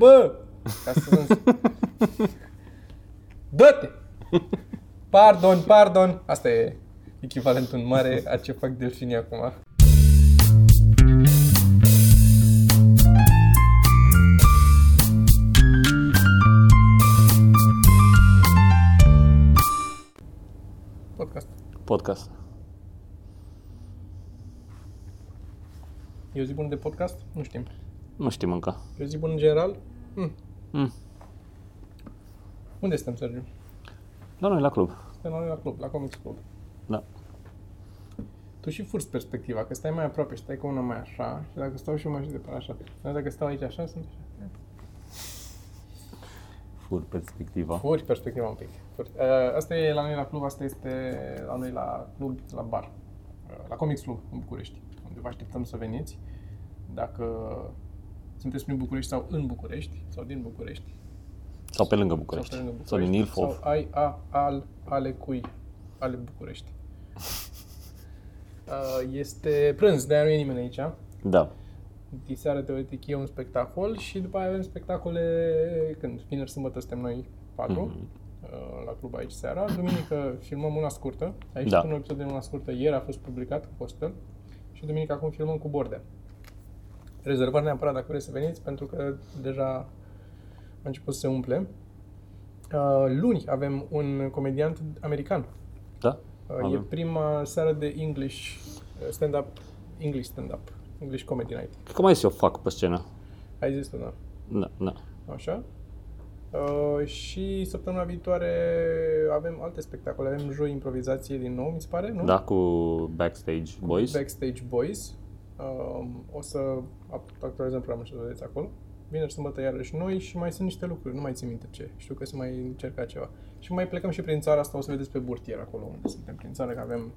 Bă! Ca să nu... Dă-te! Pardon, pardon! Asta e echivalentul în mare a ce fac delfinii acum. Podcast. Podcast. E o zi bună de podcast? Nu știm. Nu știm încă. E o zi bună în general? Hmm. Mm. Unde suntem, Sergiu? La noi la club. Suntem la noi la club, la Comics Club. Da. Tu și furți perspectiva, că stai mai aproape, stai cu una mai așa și dacă stau și eu mai și de pe așa. Dar dacă stau aici așa, sunt așa. Fur perspectiva. Furți perspectiva un pic. Furți. Uh, asta e la noi la club, asta este la noi la club, la bar. Uh, la Comics Club în București, unde vă așteptăm să veniți. Dacă sunteți prin București sau în București, sau din București, Sau pe lângă București. sau, pe lângă Sau din București, Ilfov. Sau ai, a, al, ale cui, ale București. Uh, este prânz, de-aia nu e nimeni aici. Da. Diseară, teoretic, e un spectacol și după aia avem spectacole când? Vineri, sâmbătă suntem noi patru Mhm. uh, la club aici seara. Duminică filmăm una scurtă. Aici Da. da. un episod de una scurtă. Ieri a fost publicat cu postel. Și duminică acum filmăm cu Bordea. Rezervări neapărat dacă vreți să veniți, pentru că deja a început să se umple. Uh, luni avem un comediant american. Da? Uh, e Avem. prima seară de English uh, stand-up, English stand-up, English Comedy Night. Cred că mai să o fac pe scenă. Ai zis tu, da? Da, da. Așa. Uh, și săptămâna viitoare avem alte spectacole. Avem joi improvizație din nou, mi se pare, nu? Da, cu Backstage Boys. Backstage Boys. Uh, o să actualizăm programul și o să vedeți acolo. Vineri, sâmbătă, iarăși noi și mai sunt niște lucruri, nu mai țin minte ce. Știu că se mai încerca ceva. Și mai plecăm și prin țara asta, o să vedeți pe burtier acolo unde suntem prin țară, că avem...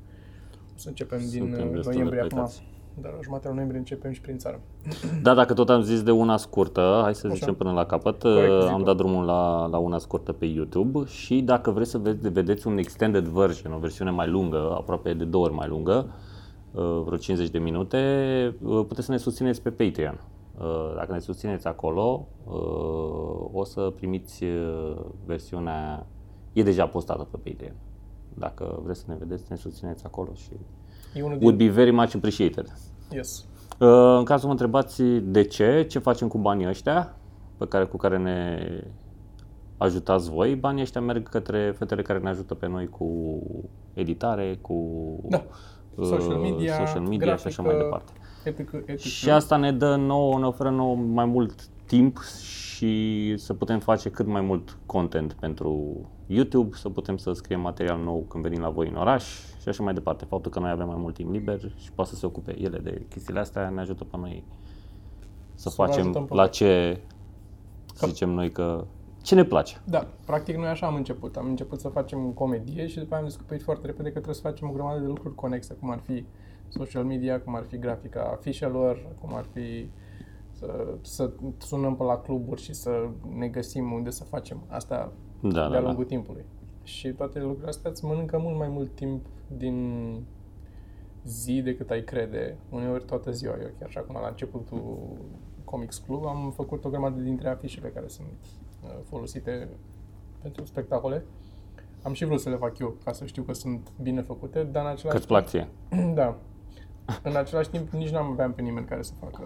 O să începem din Suntem uh, destul de noiembrie acum. plecați. Dar la jumătatea noiembrie începem și prin țară. Da, dacă tot am zis de una scurtă, hai să Așa. zicem până la capăt, Corect, uh, zi am tu. dat drumul la, la una scurtă pe YouTube și dacă vreți să vede- vedeți un extended version, o versiune mai lungă, aproape de două ori mai lungă, uh, vreo 50 de minute, uh, puteți să ne susțineți pe Patreon. Uh, Dacă ne susțineți acolo, uh, o să primiți uh, versiunea, e deja postată pe Patreon. Dacă vreți să ne vedeți, ne susțineți acolo și E unul would din... be very much appreciated. Yes. Uh, În cazul mă întrebați de ce, ce facem cu banii ăștia pe care, cu care ne ajutați voi, banii ăștia merg către fetele care ne ajută pe noi cu editare, cu Da. Uh, Social media, social media și așa grafică, mai departe. Etică, etică. Și asta ne dă nouă, ne oferă nouă mai mult timp și să putem face cât mai mult content pentru YouTube, să putem să scriem material nou când venim la voi în oraș și așa mai departe. Faptul că noi avem mai mult timp liber și poate să se ocupe ele de chestiile astea ne ajută pe noi să, Să vă ajutăm facem pe la voi. ce zicem noi că ce ne place. Da, practic noi așa am început. Am început să facem comedie și după aia am descoperit foarte repede că trebuie să facem o grămadă de lucruri conexe, cum ar fi social media, cum ar fi grafica afișelor, cum ar fi să, să sunăm pe la cluburi și să ne găsim unde să facem asta Da, de-a da, da. lungul timpului. Și toate lucrurile astea îți mănâncă mult mai mult timp din zi decât ai crede. Uneori toată ziua. Eu chiar și acum la începutul Comics Club am făcut o grămadă dintre afișele care sunt uh, folosite pentru spectacole. Am și vrut să le fac eu, ca să știu că sunt bine făcute, dar în Că același îți plac ție. da. În același timp, nici n-am aveam pe nimeni care să facă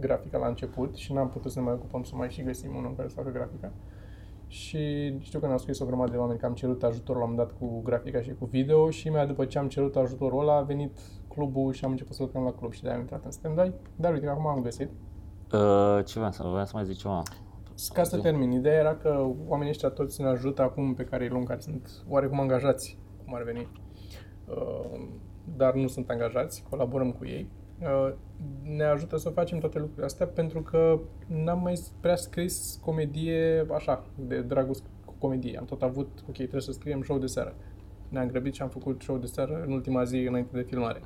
grafica la început și n-am putut să ne mai ocupăm să mai și găsim unul care să facă grafica. Și știu că ne-au scris o grămadă de oameni că am cerut ajutor la un dat cu grafica și cu video și mai după ce am cerut ajutorul ăla a venit clubul și am început să lucrăm la club și de-aia am intrat în stand-by. Dar uite că acum am găsit. Uh, ce vreau să, vreau să mai zic ceva. Ca să termin, ideea era că oamenii ăștia toți ne ajută acum pe care îi luăm, care sunt oarecum angajați, cum ar veni, uh, dar nu sunt angajați, colaborăm cu ei. Uh, Ne ajută să facem toate lucrurile astea pentru că n-am mai prea scris comedie așa, de dragul cu comedie. Am tot avut, ok, trebuie să scriem show de seară. Ne-am grăbit și am făcut show de seară în ultima zi înainte de filmare.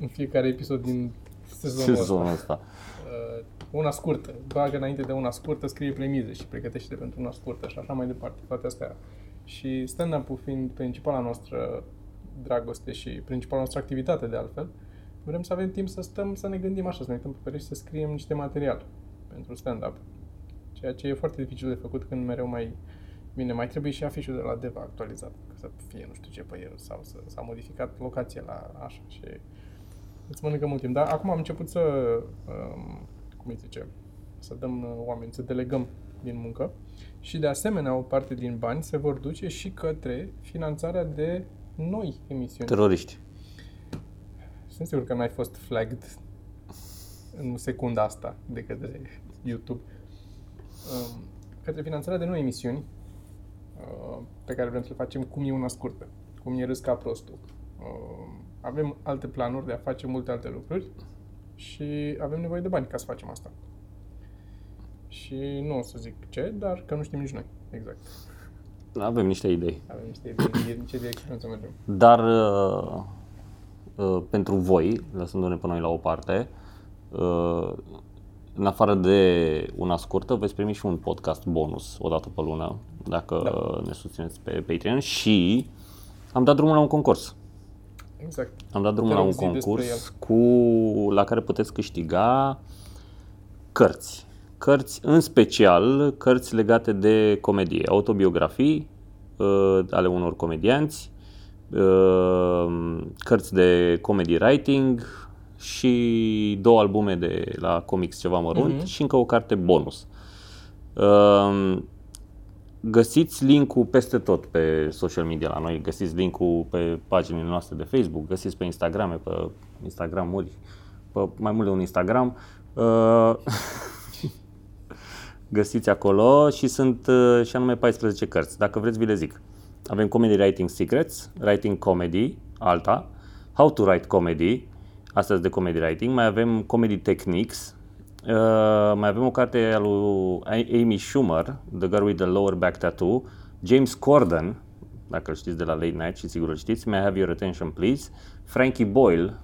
În fiecare episod din sezonul ăsta. Sezonul ăsta. Uh, una scurtă, bagă înainte de una scurtă, scrie premize și pregătește pentru una scurtă și așa mai departe, toate astea. Și stand-up-ul fiind principala noastră dragoste și principala noastră activitate de altfel, vrem să avem timp să stăm, să ne gândim așa, să ne uităm pe pereți și să scriem niște material pentru stand-up. Ceea ce e foarte dificil de făcut când mereu mai Bine, mai trebuie și afișul de la Deva actualizat, ca să fie nu știu ce pe el sau să, s-a modificat locația la așa și îți mănâncă mult timp. Dar acum am început să, um, cum îi zice, să dăm uh, oameni, să delegăm din muncă și de asemenea o parte din bani se vor duce și către finanțarea de noi emisiuni. Teroriști. Sunt sigur că n-ai fost flagged în secunda asta de către YouTube. Um, către finanțarea de noi emisiuni uh, pe care vrem să le facem cum e una scurtă, cum e râs ca prostul. Uh, avem alte planuri de a face multe alte lucruri și avem nevoie de bani ca să facem asta. Și nu o să zic ce, dar că nu știm nici noi exact. Avem niște idei. Avem niște idei în ce direcție vrem să mergem. Dar uh, uh, pentru voi, lăsându-ne pe noi la o parte, uh, în afară de una scurtă, veți primi și un podcast bonus o dată pe lună, dacă da. ne susțineți pe Patreon și am dat drumul la un concurs. Exact. Am dat drumul Te la rog, un zi despre concurs cu, la care puteți câștiga cărți. Cărți, în special, cărți legate de comedie, autobiografii uh, ale unor comedianți, uh, cărți de comedy writing și două albume de la comics ceva mărunt Mhm. și încă o carte bonus. Uh, Găsiți linkul peste tot pe social media la noi, găsiți linkul pe paginile noastre de Facebook, găsiți pe Instagram, pe Instagramuri, pe mai mult de un Instagram. Uh, găsiți acolo și sunt uh, și anume 14 cărți. Dacă vreți, vi le zic. Avem Comedy Writing Secrets, Writing Comedy, alta, How to Write Comedy, astăzi de Comedy Writing, mai avem Comedy Techniques, uh, mai avem o carte a lui Amy Schumer, The Girl with the Lower Back Tattoo, James Corden, dacă îl știți de la Late Night și sigur îl știți, May I Have Your Attention Please, Frankie Boyle,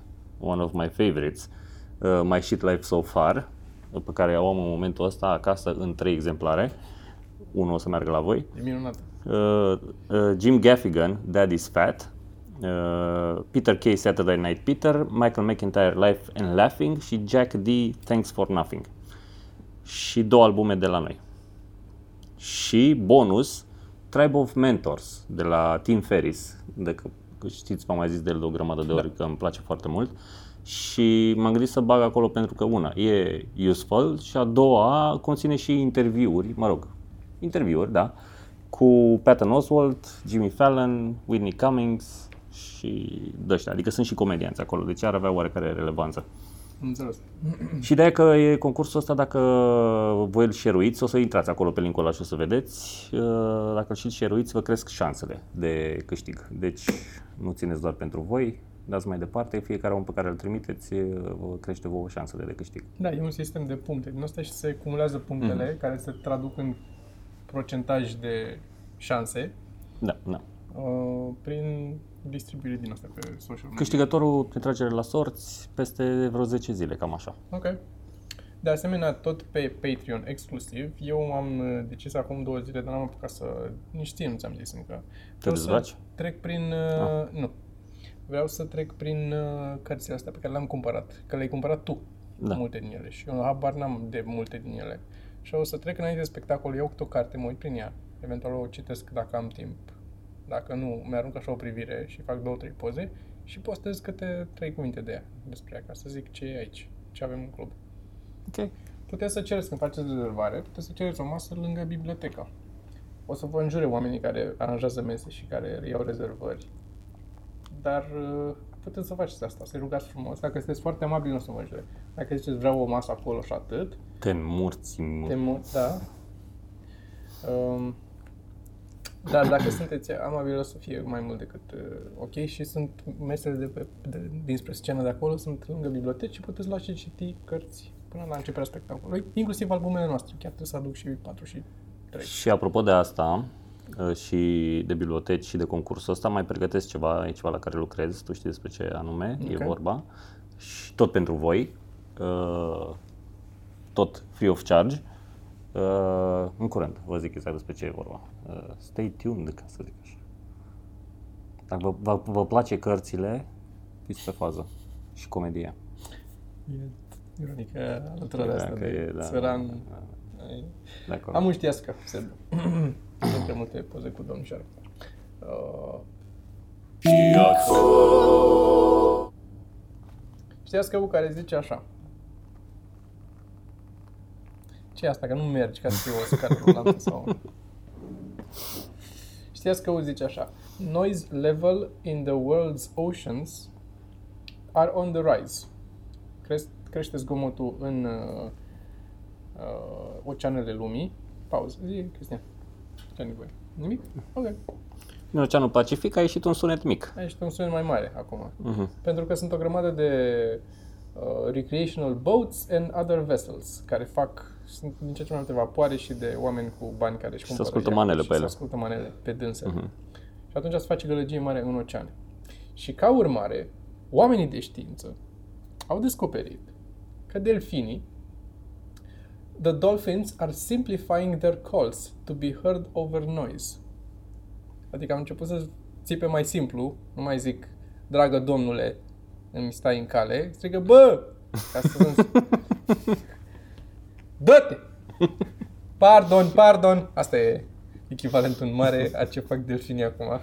one of my favorites, uh, My Shit Life So Far, pe care o am în momentul ăsta acasă în trei exemplare. Unul o să meargă la voi. E minunat. Uh, uh, Jim Gaffigan, Daddy's Fat, uh, Peter Kay, Saturday Night Peter, Michael McIntyre, Life and Laughing și Jack D, Thanks for Nothing. Și două albume de la noi. Și bonus, Tribe of Mentors de la Tim Ferris, de că că știți, v-am mai zis de el de o grămadă de ori că îmi place foarte mult. Și m-am gândit să bag acolo pentru că una e useful și a doua conține și interviuri, mă rog, interviuri, da, cu Patton Oswalt, Jimmy Fallon, Whitney Cummings și de ăștia, adică sunt și comedianți acolo, deci ar avea oarecare relevanță. Am înțeles. Și ideea e că e concursul ăsta, dacă voi îl share o să intrați acolo pe linkul ăla și o să vedeți. Uh, Dacă îl și share vă cresc șansele de câștig. Deci nu țineți doar pentru voi, dați mai departe, fiecare om pe care îl trimiteți uh, vă crește vouă șansele de câștig. Da, e un sistem de puncte. Din asta și se acumulează punctele Mhm. care se traduc în procentaj de șanse Da, da. Uh, prin distribuire din asta pe social media. Câștigătorul te trage la sorți peste vreo 10 zile, cam așa. Ok. De asemenea, tot pe Patreon exclusiv, eu am uh, decis acum două zile, dar n-am apucat să... Nici ție nu ți-am zis încă. Vreau să dezbraci? trec prin... Uh, Nu. Vreau să trec prin uh, cărțile astea pe care le-am cumpărat. Că le-ai cumpărat tu, Da. multe din ele. Și eu habar n-am de multe din ele. Și o să trec înainte de spectacol, iau câte o carte, mă uit prin ea. Eventual o citesc dacă am timp. Dacă nu, mi-arunc așa o privire și fac două, trei poze și postez câte trei cuvinte de ea despre ea, ca să zic ce e aici, ce avem în club. Ok. Puteți să cereți când faceți rezervare, puteți să cereți o masă lângă bibliotecă. O să vă înjure oamenii care aranjează mese și care iau rezervări. Dar uh, puteți să faceți asta, să-i rugați frumos. Dacă sunteți foarte amabili, nu o să vă înjure. Dacă ziceți vreau o masă acolo și atât, Te înmurți, mă. te mu- da. Um, dar dacă sunteți amabili, o să fie mai mult decât uh, ok și sunt mesele de pe, de, dinspre scenă de acolo, sunt lângă biblioteci și puteți lua și citi cărți până la începerea spectacolului, inclusiv albumele noastre. Chiar trebuie să aduc și 4 și 3. Și apropo de asta, uh, și de biblioteci și de concursul ăsta, mai pregătesc ceva, e ceva la care lucrez, tu știi despre ce anume e Ok. vorba. Și tot pentru voi, uh, tot free of charge. Uh, În curând vă zic exact despre ce e vorba. Uh, Stay tuned, ca să zic așa. Dacă vă, vă, vă place cărțile, fiți pe fază. Și comedia. E ironică alăturarea asta Dacă de e, da, țăran da, De acord. Am un știască, Seb. Dintre multe poze cu domnișoară. Uh, știască care zice așa. ce e asta? Că nu mergi ca să fie o scară rulantă sau... Știați că zice așa. Noise level in the world's oceans are on the rise. Crește, crește zgomotul în uh, uh, oceanele lumii. Pauză. Zi, Cristian. Ce ai nevoie? Nimic? Ok. În Oceanul Pacific a ieșit un sunet mic. A ieșit un sunet mai mare acum. Mhm. Pentru că sunt o grămadă de uh, recreational boats and other vessels care fac sunt din ce în ce mai multe vapoare și de oameni cu bani care își Și se cumpără ascultă iahte manele și pe ele. Se ascultă manele pe dânse. Mhm. Și atunci se face gălăgie mare în oceane. Și ca urmare, oamenii de știință au descoperit că delfinii The dolphins are simplifying their calls to be heard over noise. Adică am început să țipe mai simplu, nu mai zic, dragă domnule, îmi stai în cale, strigă, bă! Ca să sunt... Dă-te! Pardon, pardon! Asta e echivalentul în mare a ce fac delfinii acum.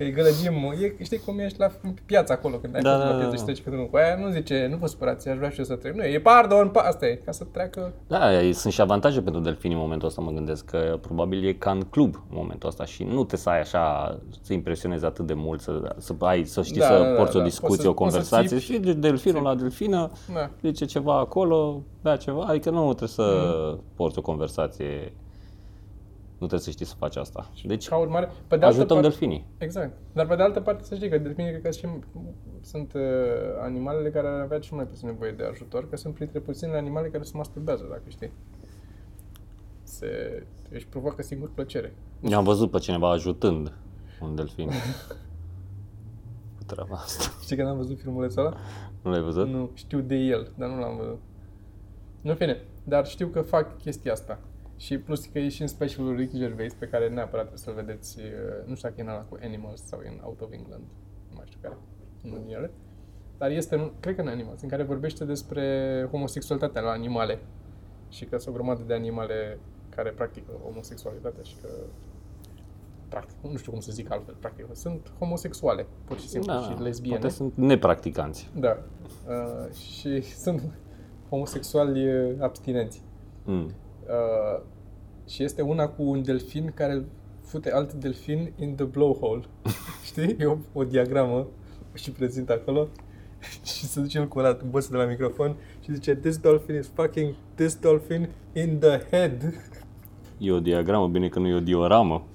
Că e gălăgie, mă. E, știi cum ești la piață acolo, când ai Da, fost da, la da, piață da. și treci pe drumul cu aia, nu zice, nu vă supărați, aș vrea și eu să trec. Nu, e pardon, pa, asta e, ca să treacă. Da, e- sunt și avantaje pentru delfini în momentul ăsta, mă gândesc că probabil e ca în club în momentul ăsta și nu te să ai așa, să impresionezi atât de mult, să, să ai, să știi Da, să da, da, porți da. o Poți discuție, să- o poți să conversație țipi. și de delfinul la delfină Da. zice ceva acolo, bea ceva, adică nu trebuie să porți o conversație, nu trebuie să știi să faci asta. Deci Ca urmare, pe de altă ajutăm parte, delfinii. Exact. Dar pe de altă parte să știi că delfinii cred că și sunt uh, animalele care ar avea cel mai puțin nevoie de ajutor, că sunt printre puținele animale care se masturbează, dacă știi. Se, își provoacă singur plăcere. Eu am văzut pe cineva ajutând un delfin. Cu treaba asta. Știi că n-am văzut filmulețul ăla? Nu l-ai văzut? Nu, știu de el, dar nu l-am văzut. Nu, în fine, dar știu că fac chestia asta. Și plus că e și în specialul Ricky Gervais, pe care neapărat trebuie să-l vedeți, uh, nu știu dacă e în ăla cu Animals sau e în Out of England, nu mai știu care, unul din ele. Dar este, în- cred că în Animals, în care vorbește despre homosexualitatea la animale. Și că sunt o grămadă de animale care practică homosexualitatea și că practic, nu știu cum să zic altfel, practic, sunt homosexuale, pur și simplu, Da, și da. lesbiene. Poate sunt nepracticanți. Da. Uh, și sunt homosexuali uh, abstinenți. Mm. Uh, și este una cu un delfin care fute alt delfin in the blowhole. Știi? E o, o diagramă și prezintă acolo și se duce el cu ăla în de la microfon și zice This dolphin is fucking this dolphin in the head. E o diagramă, bine că nu e o dioramă.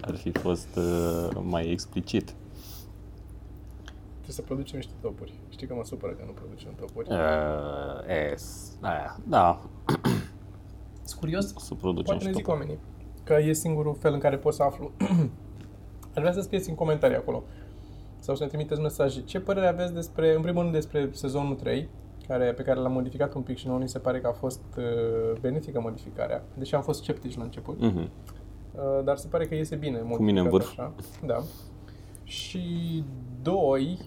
Ar fi fost uh, mai explicit. Trebuie să producem niște topuri. Știi că mă supără că nu producem topuri. Uh, es, aia, da, Sunt curios să producem Poate și ne zic tot. oamenii că e singurul fel în care pot să aflu. Aș vrea să scrieți în comentarii acolo sau să ne trimiteți mesaje. Ce părere aveți despre, în primul rând, despre sezonul 3, care, pe care l-am modificat un pic și nouă ni se pare că a fost uh, benefică modificarea, deși am fost sceptici la început, Mhm. uh, dar se pare că iese bine modificat mine în vârf. Așa. Da. Și doi,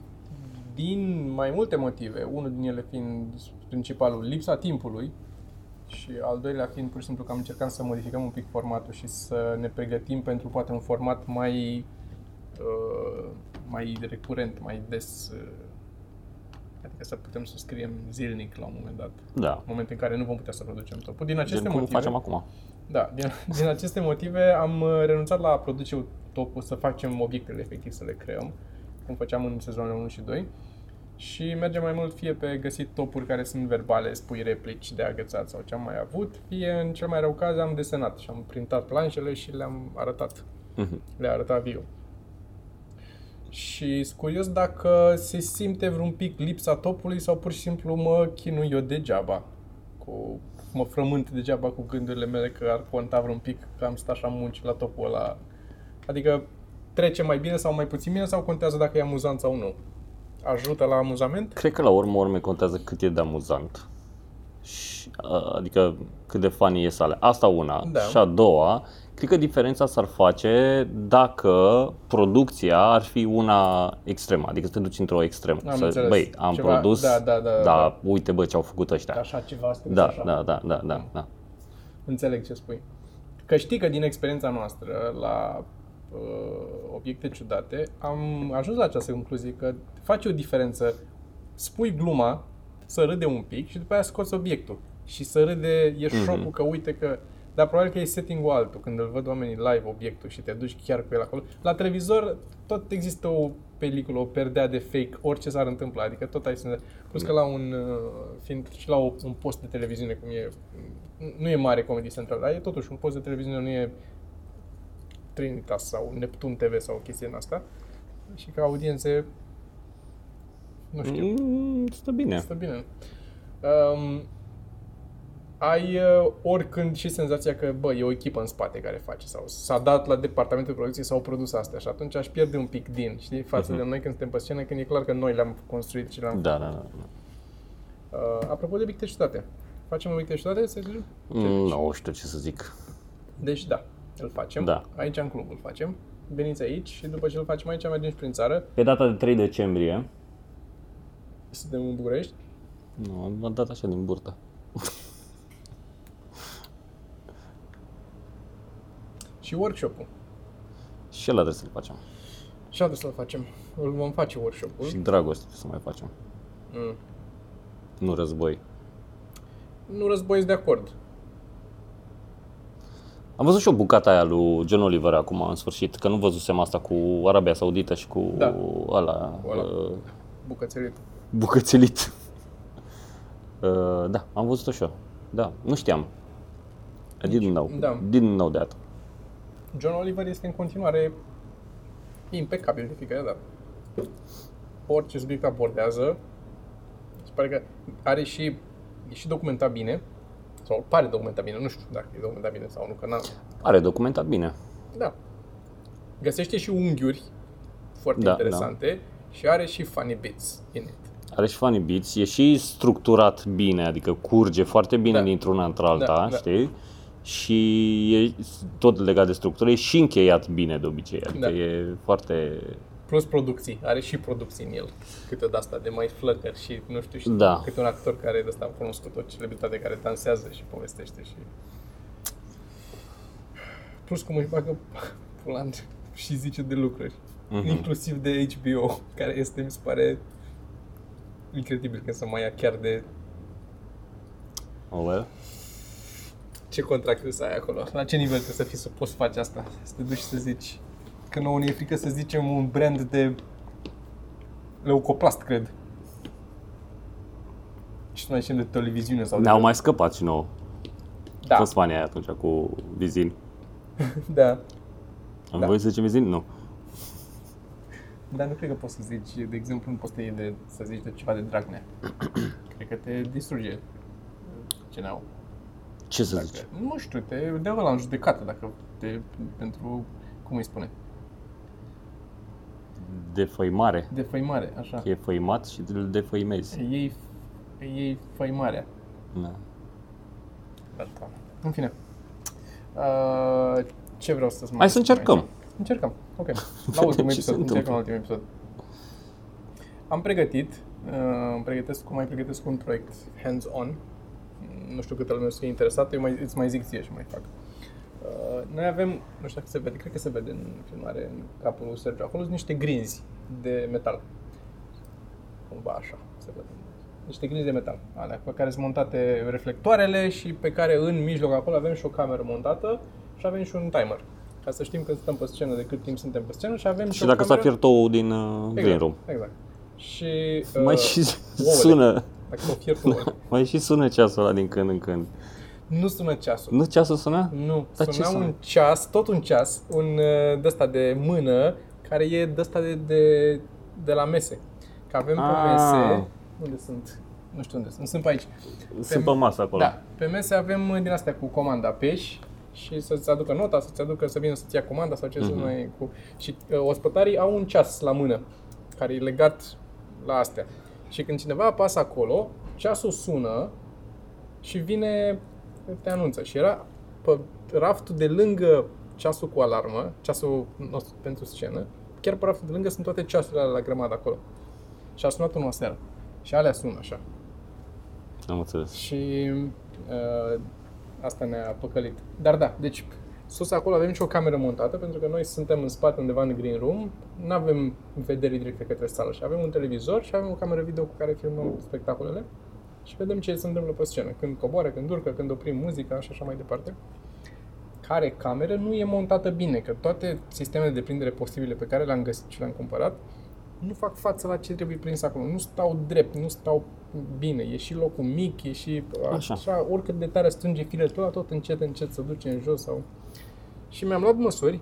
din mai multe motive, unul din ele fiind principalul, lipsa timpului, și al doilea fiind pur și simplu că am încercat să modificăm un pic formatul și să ne pregătim pentru poate un format mai uh, mai recurent, mai des uh, adică să putem să scriem zilnic la un moment dat, Da, în moment în care nu vom putea să producem topul. Din aceste gen cum motive, facem acum. da, din, din aceste motive am uh, renunțat la a produce topul, să facem obiectele efectiv, să le creăm, cum făceam în sezonul 1 și 2. Și mergem mai mult fie pe găsit topuri care sunt verbale, spui replici de agățat sau ce am mai avut, fie în cel mai rău caz am desenat și am printat planșele și le-am arătat, Mhm. le-a arătat viu. Și sunt curios dacă se simte vreun pic lipsa topului sau pur și simplu mă chinui eu degeaba. Cu, mă frământ degeaba cu gândurile mele că ar conta vreun pic că am stat așa munci la topul ăla. Adică trece mai bine sau mai puțin bine sau contează dacă e amuzant sau nu? Ajută la amuzament? Cred că la urmă urme contează cât e de amuzant. Și, uh, adică cât de funny e sale. Asta una. Da. Și a doua, Cred că diferența s-ar face dacă producția ar fi una extremă, adică să te duci într-o extremă. Am să, înțeles. băi, am Ceva- produs, da, da, da, da, da. uite bă ce au făcut ăștia. Așa ceva, scris Da, așa. da, da, da, da, da. Înțeleg ce spui. Că știi că din experiența noastră la uh, obiecte ciudate am ajuns la această concluzie că face o diferență, spui gluma, să râde un pic și după aia scoți obiectul. Și să râde, e Mhm. șocul că uite că... Dar probabil că e setting-ul altul, când îl văd oamenii live obiectul și te duci chiar cu el acolo. La televizor tot există o peliculă, o perdea de fake, orice s-ar întâmpla, adică tot ai să... Plus că la un, uh, fiind și la o, un post de televiziune, cum e, nu e mare Comedy Central, dar e totuși un post de televiziune, nu e Trinitas sau Neptun TV sau o chestie în asta. Și ca audiențe, nu știu, Mm, stă bine. Stă bine. Um, ai uh, oricând și senzația că, bă, e o echipă în spate care face sau s-a dat la departamentul de producție sau au produs astea și atunci aș pierde un pic din, știi, față de noi când suntem pe scenă, când e clar că noi le-am construit și le-am... Da, da, da. Uh, apropo de obiecte ciudate, facem obiecte ciudate, să zicem? Mm, Nu știu ce să zic. Deci da, îl facem. Da. Aici în club îl facem. Veniți aici și după ce îl facem aici mergem și prin țară. Pe data de 3 decembrie, Suntem în București. nu, am dat așa din burtă. Și workshop-ul. Și ăla trebuie să-l facem. Și trebuie să-l facem. Îl vom face workshop-ul. Și dragoste să mai facem. Mm. Nu război. Nu război de acord. Am văzut și o bucată aia lui John Oliver acum, în sfârșit, că nu văzusem asta cu Arabia Saudită și cu Da. ăla, Ăla. uh, Bucățelit. bucățelit. Uh, da, am văzut-o și eu. Da, nu știam. I didn't know. Da. Didn't know that. John Oliver este în continuare impecabil de fiecare dată. Orice subiect abordează, se pare că are și, e și documentat bine, sau pare documentat bine, nu știu dacă e documentat bine sau nu, că n-am. Are documentat bine. Da. Găsește și unghiuri foarte Da, interesante și are și funny bits in it. Are și funny bits, e și structurat bine, adică curge foarte bine Da. dintr-una într-alta, Da, da. știi? Și e tot legat de structură, e și încheiat bine de obicei, adică Da. e foarte... Plus producții, are și producții în el. Câte de asta, de mai flăcări și nu știu, și Da. câte un actor care de asta am cunoscut o celebritate care dansează și povestește și... Plus cum își bagă pulan și zice de lucruri. Mhm. Inclusiv de HBO, care este, mi se pare, incredibil când se mai ia chiar de Oh, well. ce contract să ai acolo. La ce nivel trebuie să fii să poți face asta? Să te duci și să zici că nouă ne e frică să zicem un brand de leucoplast, cred. Și nu mai zicem de televiziune sau Ne-au de... mai scăpat și nouă. Da, A fost fanii aia atunci cu Vizin. da. Am Da. voie să zicem Vizin? Nu. Dar nu cred că poți să zici, de exemplu, nu poți să, iei de, să zici de ceva de Dragnea. cred că te distruge ce n-au. Ce să Dacă, zici? nu știu, te dă la în judecată dacă te, pentru, cum îi spune, Defăimare. defăimare, așa. E făimat și îl defăimezi. Ei, ei făimarea. Da. Da, da. În fine. Uh, ce vreau să-ți mai Hai să spun încercăm. aici? Încercăm, ok. La ultimul Ce se episod, întâmplă? încercăm la ultimul episod. Am pregătit, uh, îmi pregătesc, cum mai pregătesc un proiect hands-on. Nu știu câtă lume o să fie interesată, eu mai, îți mai zic ție și mai fac. Uh, noi avem, nu știu dacă se vede, cred că se vede în filmare, în capul lui Sergio, acolo sunt niște grinzi de metal. Cumva așa, se vede. Niște grinzi de metal, alea pe care sunt montate reflectoarele și pe care în mijloc acolo avem și o cameră montată și avem și un timer. Ca să știm când stăm pe scenă, de cât timp suntem pe scenă și avem și, Și o dacă s-a cameră... fiert ouă din uh, green room. Exact. Și Mai uh, și ouăle. sună, Dacă s-au fiert ouăle. mai și sună ceasul ăla din când în când. Nu sună ceasul. Nu ceasul sună? Nu, Dar ce suna sună? un ceas, tot un ceas, un uh, de ăsta de mână, care e de ăsta de, de, de la mese. Că avem pe Ah. mese, unde sunt? Nu știu unde sunt, sunt pe aici. Sunt pe masă acolo. Da, pe mese avem uh, din astea cu comanda peși și să-ți aducă nota, să-ți aducă să vină să-ți ia comanda sau ce Mhm. să mai cu... Și uh, ospătarii au un ceas la mână, care e legat la astea. Și când cineva apasă acolo, ceasul sună și vine, te anunță. Și era pe raftul de lângă ceasul cu alarmă, ceasul nostru pentru scenă, chiar pe raftul de lângă sunt toate ceasurile alea la grămadă acolo. Și a sunat unul seară. Și alea sună așa. Am înțeles. Și uh, asta ne-a păcălit. Dar da, deci sus acolo avem și o cameră montată, pentru că noi suntem în spate undeva în green room, nu avem vedere directe către sală și avem un televizor și avem o cameră video cu care filmăm spectacolele și vedem ce se întâmplă pe scenă, când coboară, când urcă, când oprim muzica și așa mai departe. Care cameră nu e montată bine, că toate sistemele de prindere posibile pe care le-am găsit și le-am cumpărat nu fac față la ce trebuie prins acolo. Nu stau drept, nu stau bine. E și locul mic, e și așa, așa oricât de tare strânge fire, tot, tot încet, încet să duce în jos sau... Și mi-am luat măsuri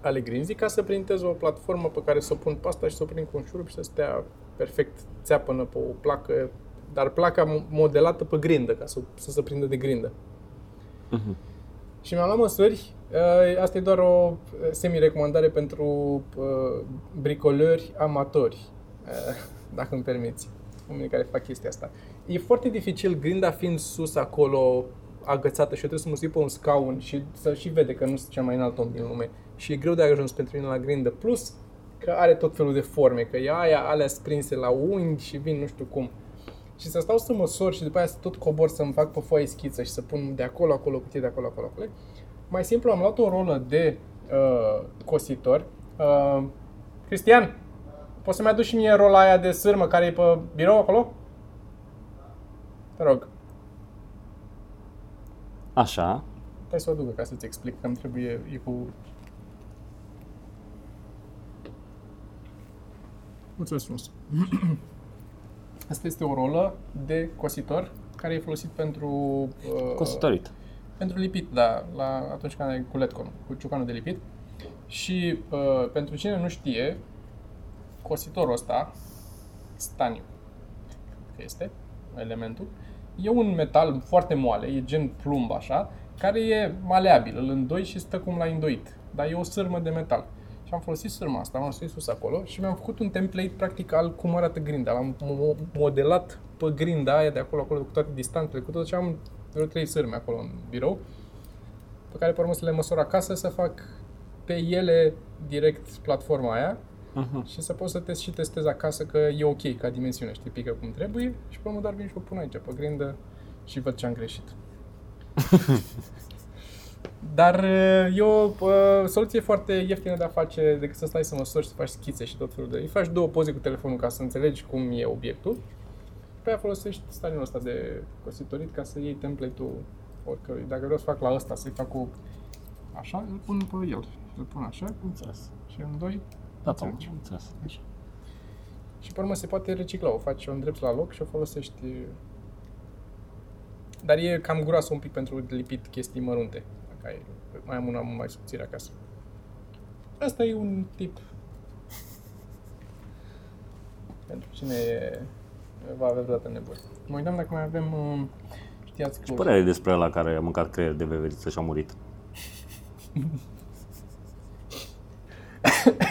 ale grinzii ca să printez o platformă pe care să o pun pe asta și să o prind cu un șurub și să stea perfect țeapănă pe o placă, dar placa modelată pe grindă, ca să, să se prindă de grindă. Uh-huh. Și mi-am luat măsuri. Uh, asta e doar o uh, semi-recomandare pentru uh, bricolări amatori, dacă îmi permiți, oamenii care fac chestia asta. E foarte dificil, grinda fiind sus acolo, agățată și eu trebuie să mă sui pe un scaun și să și vede că nu sunt cel mai înalt om din lume. Și e greu de ajuns pentru mine la grindă. Plus că are tot felul de forme, că e aia, alea sprinse la unghi și vin nu știu cum. Și să stau să măsor și după aia să tot cobor să-mi fac pe foaie schiță și să pun de acolo, acolo, cutie de acolo, acolo, acolo. Mai simplu am luat o rolă de uh, cositor. Uh, Cristian, poți să-mi aduci și mie rola aia de sârmă care e pe birou acolo? Te rog. Așa. Hai să o aducă ca să-ți explic că îmi trebuie, e cu... Mulțumesc frumos. Asta este o rolă de cositor care e folosit pentru... Uh, Cositorit. Pentru lipit, da, la, atunci când ai cu letcon, cu ciocanul de lipit. Și uh, pentru cine nu știe, cositorul ăsta, staniu, că este elementul, e un metal foarte moale, e gen plumb așa, care e maleabil, îl îndoi și stă cum l-a îndoit. Dar e o sârmă de metal. Și am folosit sârma asta, am folosit sus acolo și mi-am făcut un template practic al cum arată grinda. L-am modelat pe grinda aia de acolo, acolo, cu toate distanțele, cu tot și am vreo trei sârme acolo în birou, pe care pe urmă să le măsor acasă, să fac pe ele direct platforma aia uh-huh. și să pot să test și testez acasă că e ok ca dimensiune, știi, pică cum trebuie și pe urmă doar vin și o pun aici pe grindă și văd ce am greșit. Dar e o uh, soluție foarte ieftină de a face decât să stai să măsori și să faci schițe și tot felul de... Îi faci două poze cu telefonul ca să înțelegi cum e obiectul. Pe aia folosești stadiul ăsta de cositorit ca să iei template-ul oricărui. Dacă vreau să fac la ăsta, să-i fac cu așa, îl pun pe el. Îl pun așa, înțeles. Și în doi, da, înțeles. Așa. Și pe urmă se poate recicla, o faci, o îndrepți la loc și o folosești dar e cam groasă un pic pentru lipit chestii mărunte dacă ai, mai am una mai subțire acasă. Asta e un tip pentru cine e, va avea vreodată nevoie. Mă uitam dacă mai avem, uh, știați Ce părere despre ăla care a mâncat creier de veveriță și a murit?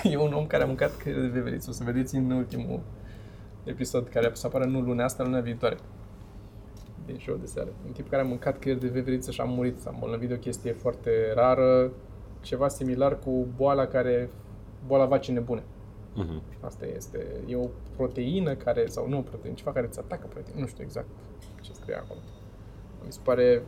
e un om care a mâncat creier de veveriță. O să vedeți în ultimul episod care să apară nu luna asta, luna viitoare din show de seară. Un tip care a mâncat creier de veveriță și a murit, s-a îmbolnăvit de o chestie foarte rară, ceva similar cu boala care, boala vacii nebune. Uh-huh. Asta este, e o proteină care, sau nu o proteină, ceva care îți atacă proteină, nu știu exact ce scrie acolo. Mi se pare...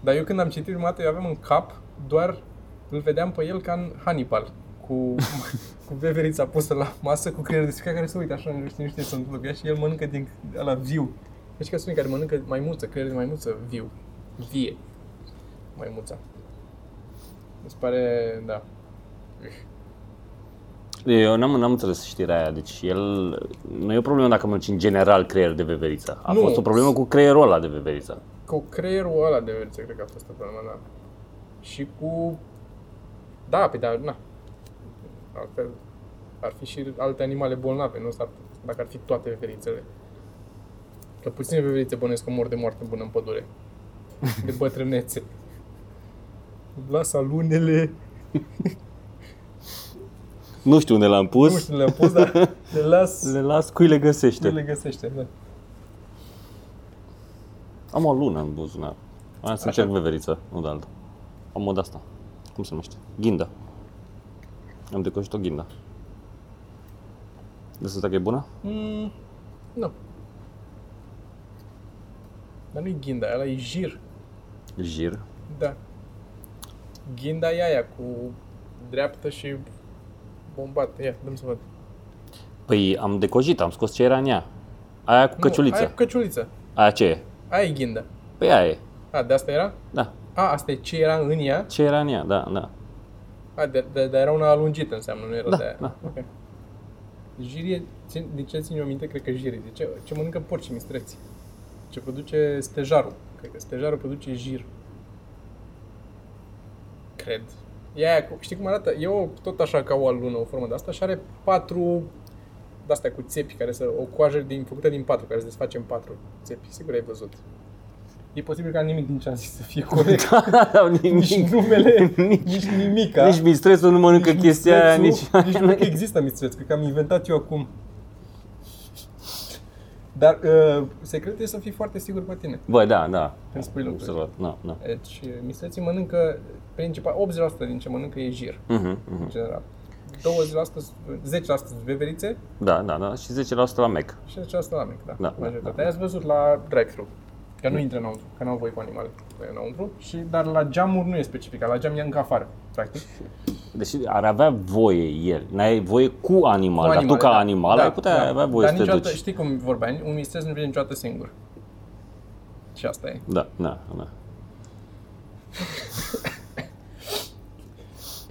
Dar eu când am citit prima dată, eu aveam în cap doar, îl vedeam pe el ca în Hannibal, cu, cu veverița pusă la masă, cu creier de care se uită așa, nu știu, nu știu ce se întâmplă și el mănâncă din la viu. Deci că sunt care mănâncă maimuță, creier de maimuță viu, vie, maimuța. Mi se pare, da. Eu n-am, n-am înțeles știrea aia, deci el, nu e o problemă dacă mănânci în general creier de veveriță. A nu, fost o problemă cu creierul ăla de veveriță. Cu creierul ăla de veveriță, cred că a fost o problemă, da. Și cu... Da, pe da, na. Altfel, ar fi și alte animale bolnave, nu? Dacă ar fi toate veverițele. Că puține veverițe bănesc că mor de moarte bună în pădure. De bătrânețe. Lasă lunele. Nu știu unde l-am pus. Nu știu unde l-am pus, dar le las... Le las cui le găsește. Cui le găsește, da. Am o lună în buzunar. Am să încerc veveriță, nu de altă. Am mod asta. Cum se numește? Ghinda. Am decojit o ghinda. De asta că e bună? Mm, nu. Dar nu-i ghinda, ăla e jir. Jir. Da. Ghinda e aia cu dreaptă și bombată. Ia, dăm să văd. Păi am decojit, am scos ce era în ea. Aia cu căciuliță. Nu, aia cu căciuliță. Aia ce e? Aia e ghinda. Păi aia e. A, de asta era? Da. A, asta e ce era în ea? Ce era în ea, da, da. A, de, de, de era una alungită înseamnă, nu era Da, de aia. da. Ok. Jirie, țin, de ce țin eu minte, cred că jirie. De ce, ce mănâncă porci mistreți? Ce produce stejarul. Cred că stejarul produce jir. Cred. E aia, cu, știi cum arată? E o, tot așa ca o alună, o formă de asta și are patru de-astea cu țepi, care să, o coajă din, făcută din patru, care se desface în patru țepi. Sigur ai văzut. E posibil ca nimic din ce am zis să fie corect. Da, nici nimic. numele, Nici- nici nimica. Nici mistresul nu mănâncă chestia aia, nici... mistrețul, nici nu cred că există mistreț, cred că am inventat eu acum. Dar uh, secretul e să fii foarte sigur pe tine Bă, da, da. când spui lucruri. Observat, da, da. Deci, uh, mistreții mănâncă, principal, 80% din ce mănâncă e jir, Mhm, în mhm. general. 20%, 10% sunt veverițe Da, da, da. Și 10% la Mac. și 10% la mic, da. Da, Majoritatea. da, da. Ați văzut la drive-thru, că nu intră înăuntru, că n-au voie cu animale pe înăuntru, și, dar la geamuri nu e specificat, la geam e încă afară, practic. Deci ar avea voie el. N-ai voie cu animal, Cu dar tu ca da. animal ai putea avea voie Dar să te niciodată, duci. Știi cum vorbeai? Un mistreț nu vine niciodată singur. Și asta e. Da, da, da.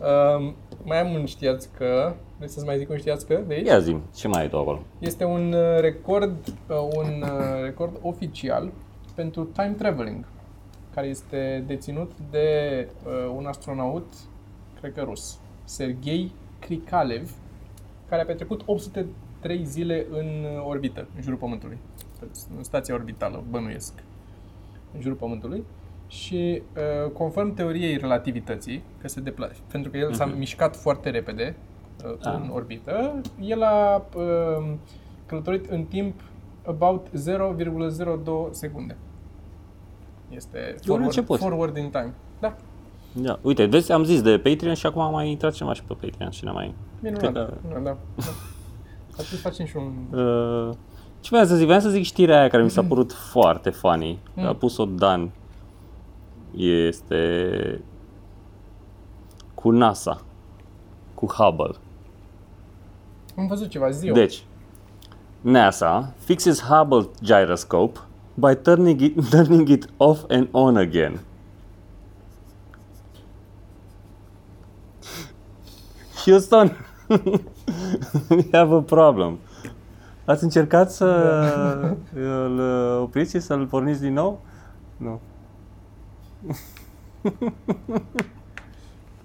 Um, mai am un știați că... Vrei să-ți mai zic un știați că de aici? Ia zi ce mai ai tu acolo? Este un uh, record, uh, un uh, record oficial pentru time traveling, care este deținut de uh, un astronaut, cred că rus, Sergei Krikalev, care a petrecut 803 zile în uh, orbită, în jurul Pământului. În stația orbitală, bănuiesc. În jurul Pământului. Și uh, conform teoriei relativității, că se depla- pentru că el s-a Mhm. mișcat foarte repede uh, Ah. în orbită, el a uh, călătorit în timp about 0,02 secunde. Este forward, început. forward in time. Da, Da. Uite, vezi, am zis de Patreon și acum am mai intrat cineva și pe Patreon și ne mai... minunat. Cred că- Da, da. da. Atunci facem și un... Uh, ce vreau să zic? Vreau să zic știrea aia care mi s-a părut foarte funny. Mm. A pus-o Dan. Este cu NASA. Cu Hubble. Am văzut ceva, zi Deci, NASA fixes Hubble gyroscope by turning it, turning it off and on again. Houston, we have a problem. Ați încercat să îl opriți și să-l porniți din nou? Nu.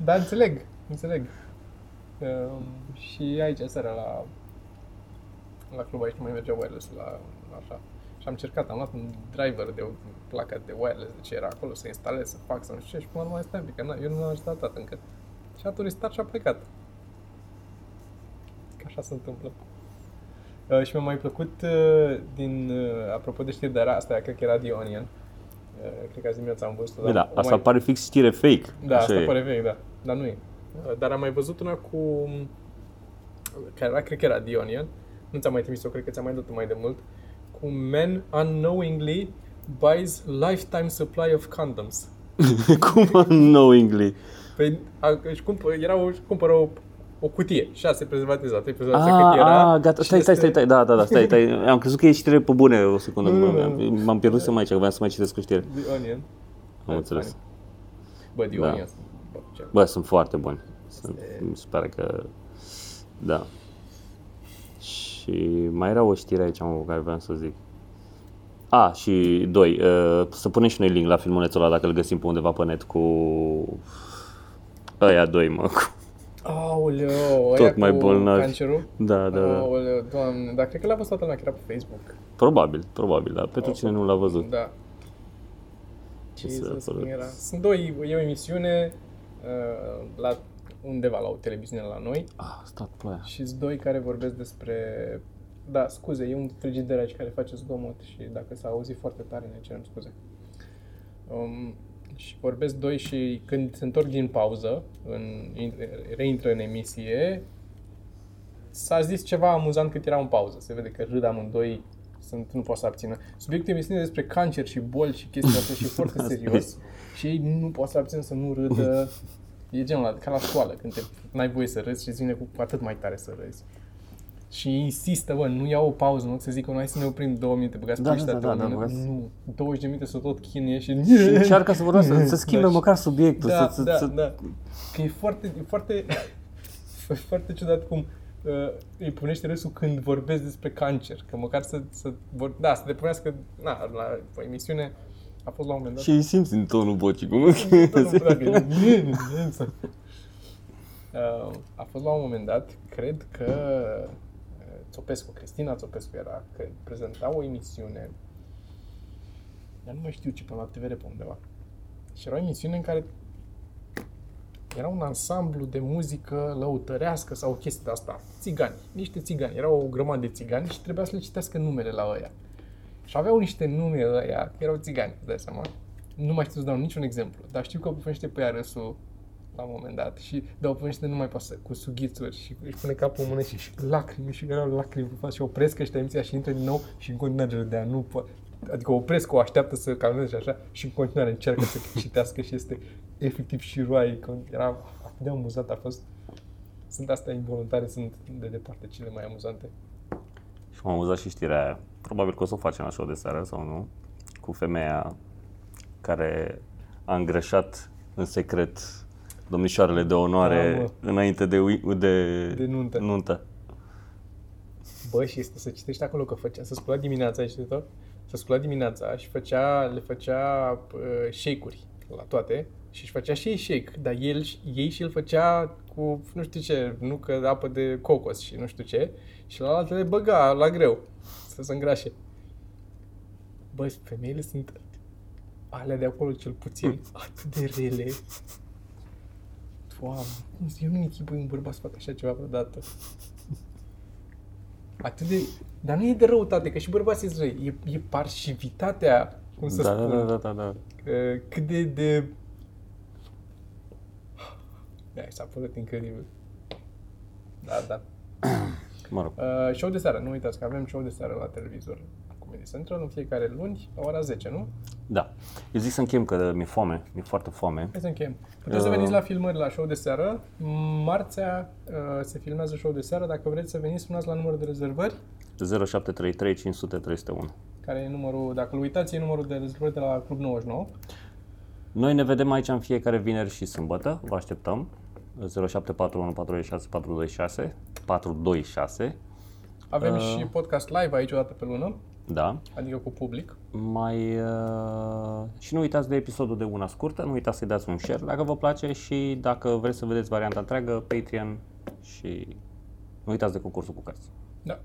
Da, înțeleg, înțeleg. Um, și aici, seara, la, la club aici nu mai mergea wireless la, la așa. Și am încercat, am luat un driver de o placă de wireless, de ce era acolo, să instalez, să fac, să nu știu ce, și până la urmă stai un pic, că na, eu nu l-am instalat încă. Și a turistat și a plecat. Că așa se întâmplă. Uh, și mi-a mai plăcut uh, din, uh, apropo de știri de asta, cred că era The Onion. Uh, cred că azi dimineața am văzut-o. Bă, dar da, o asta mai- pare fix știre fake. da, Așa asta e. pare vechi, da. Dar nu e. Dar am mai văzut una cu... Care era, cred că era The Onion. Nu ți-am mai trimis-o, cred că ți-am mai dat mai de mult. Cu Man unknowingly buys lifetime supply of condoms. Cum unknowingly? Păi a, își cumpă, era o, își cumpără o, o cutie, șase prezervative, trei prezervative Ah, cât era. ah, gata, și stai, stai, este- stai, stai, da, da, da, stai, stai. Am crezut că e știre pe bune o secundă. Nu, nu, M-am- nu. M-am pierdut să mai aici, că voiam să mai citesc o știre. The Onion. Am înțeles. Bă, The Da. Onion. Bă, ce- Bă, sunt foarte buni. Sunt, mi se pare că... Da. Și mai era o știre aici, mă, care vreau să zic. A, și doi, uh, să punem și noi link la filmulețul ăla dacă îl găsim pe undeva pe net cu ăia doi, mă. cu- Aoleu, Tot ăia mai cu bolnavi. Cancerul? Da, da, da. Aoleu, doamne, dar cred că l-a văzut toată lumea, că era pe Facebook. Probabil, probabil, dar pentru cine nu l-a văzut. Da. Ce Jesus, să cum pără- era. Sunt doi, e o emisiune uh, la undeva la o televiziune la noi Ah, stat ploaia. și sunt doi care vorbesc despre... Da, scuze, e un frigider aici care face zgomot și dacă s-a auzit foarte tare ne cerem scuze. Um, și vorbesc doi și când se întorc din pauză, în, reintră în emisie, s-a zis ceva amuzant cât era în pauză. Se vede că râd amândoi, sunt, nu pot să abțină. Subiectul emisiunii despre cancer și boli și chestii astea și e foarte serios. Și ei nu pot să abțină să nu râdă. E genul ăla, ca la școală, când te, n-ai voie să râzi și îți vine cu atât mai tare să râzi. Și insistă, bă, nu iau o pauză, nu să zic că noi să ne oprim două minute, băgați Da, da, da, da, da, da, Nu, 20 de minute să tot chinuie și... Și încearcă să vorbească, să schimbe Da, și- măcar subiectul, da, să, să, da, să... da. Că e foarte, e foarte, e foarte ciudat cum uh, îi punește râsul când vorbesc despre cancer. Că măcar să, să vor, da, să depunească, na, la o emisiune a fost la un moment dat. Și îi simți în tonul vocii, cum... Uh, a fost la un moment dat, cred că uh, Țopescu, Cristina Țopescu era, că prezenta o emisiune, dar nu mai știu ce, până la TVR pe undeva. Și era o emisiune în care era un ansamblu de muzică lăutărească sau o chestie de asta. Țigani, niște țigani. Erau o grămadă de țigani și trebuia să le citească numele la ăia. Și aveau niște nume ăia, că erau țigani, îți dai seama. Nu mai știu să dau niciun exemplu, dar știu că punește pe ea râsul la un moment dat și dau punește nu mai pasă, cu sughițuri și își pune capul în mână și, și lacrimi și erau lacrimi pe față și opresc ăștia emisia și intră din nou și în continuare râdea, nu poate. Adică opresc, o așteaptă să calmeze și așa și în continuare încearcă să citească și este efectiv și roai. Era atât de amuzat, a fost. Sunt astea involuntare, sunt de departe cele mai amuzante. Și m-am amuzat și știrea aia. Probabil că o să o facem la show de seară sau nu. Cu femeia care a îngrășat în secret domnișoarele de onoare Da, mă. înainte de, ui- de, De nuntă. nuntă. Bă, și este să citești acolo că făcea, să scula dimineața, ai citit-o? Să scula dimineața și făcea, le făcea uh, shake-uri la toate și își făcea și ei shake, dar el, ei și el făcea cu nu știu ce, nu că apă de cocos și nu știu ce și la altele băga la greu să se îngrașe. Bă, femeile sunt alea de acolo cel puțin atât de rele. Doamne, cum să- eu nu-mi închipui un bărbat să facă așa ceva vreodată. Atât de... Dar nu e de răutate, că și bărbații sunt răi. E, e parsivitatea, cum să Da, da, spun. da, da, da, da. Uh, cât de... de... Da, s-a părut incredibil. Da, da. Mă rog. Uh, show de seară, nu uitați că avem show de seară la televizor Comedy Central în fiecare luni, la ora 10, nu? Da. Eu zic să închem că mi-e foame, mi-e foarte foame. Hai să încheiem. Puteți să Uh. veniți la filmări la show de seară. Marțea uh, se filmează show de seară. Dacă vreți să veniți, sunați la numărul de rezervări, 0733 500 301. care e numărul, dacă îl uitați, e numărul de rezervări de la Club 99. Noi ne vedem aici în fiecare vineri și sâmbătă. Vă așteptăm. 0741 426 426 426. Avem Uh. și podcast live aici o dată pe lună, Da. adică cu public. Mai uh, și nu uitați de episodul de una scurtă, nu uitați să-i dați un share dacă vă place și dacă vreți să vedeți varianta întreagă, Patreon și nu uitați de concursul cu cărți. Da.